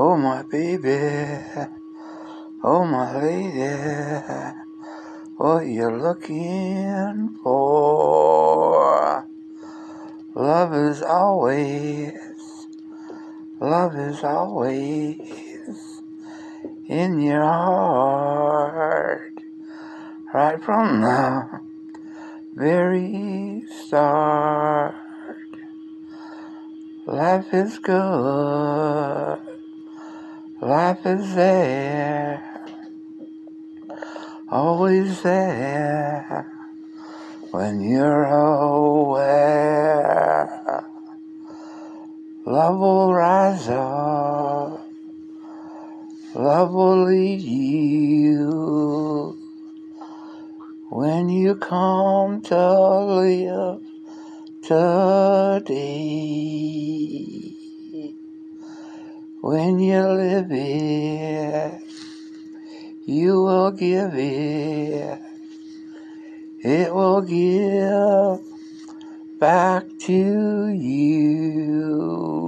Oh, my baby. Oh, my lady. What you looking for? Love is always, love is always in your heart. Right from the very start. Life is good. Life is there. Always there. When you're aware. Love will rise up. Love will lead you. When you come to live today. When you live it, you will give it. It will give back to you.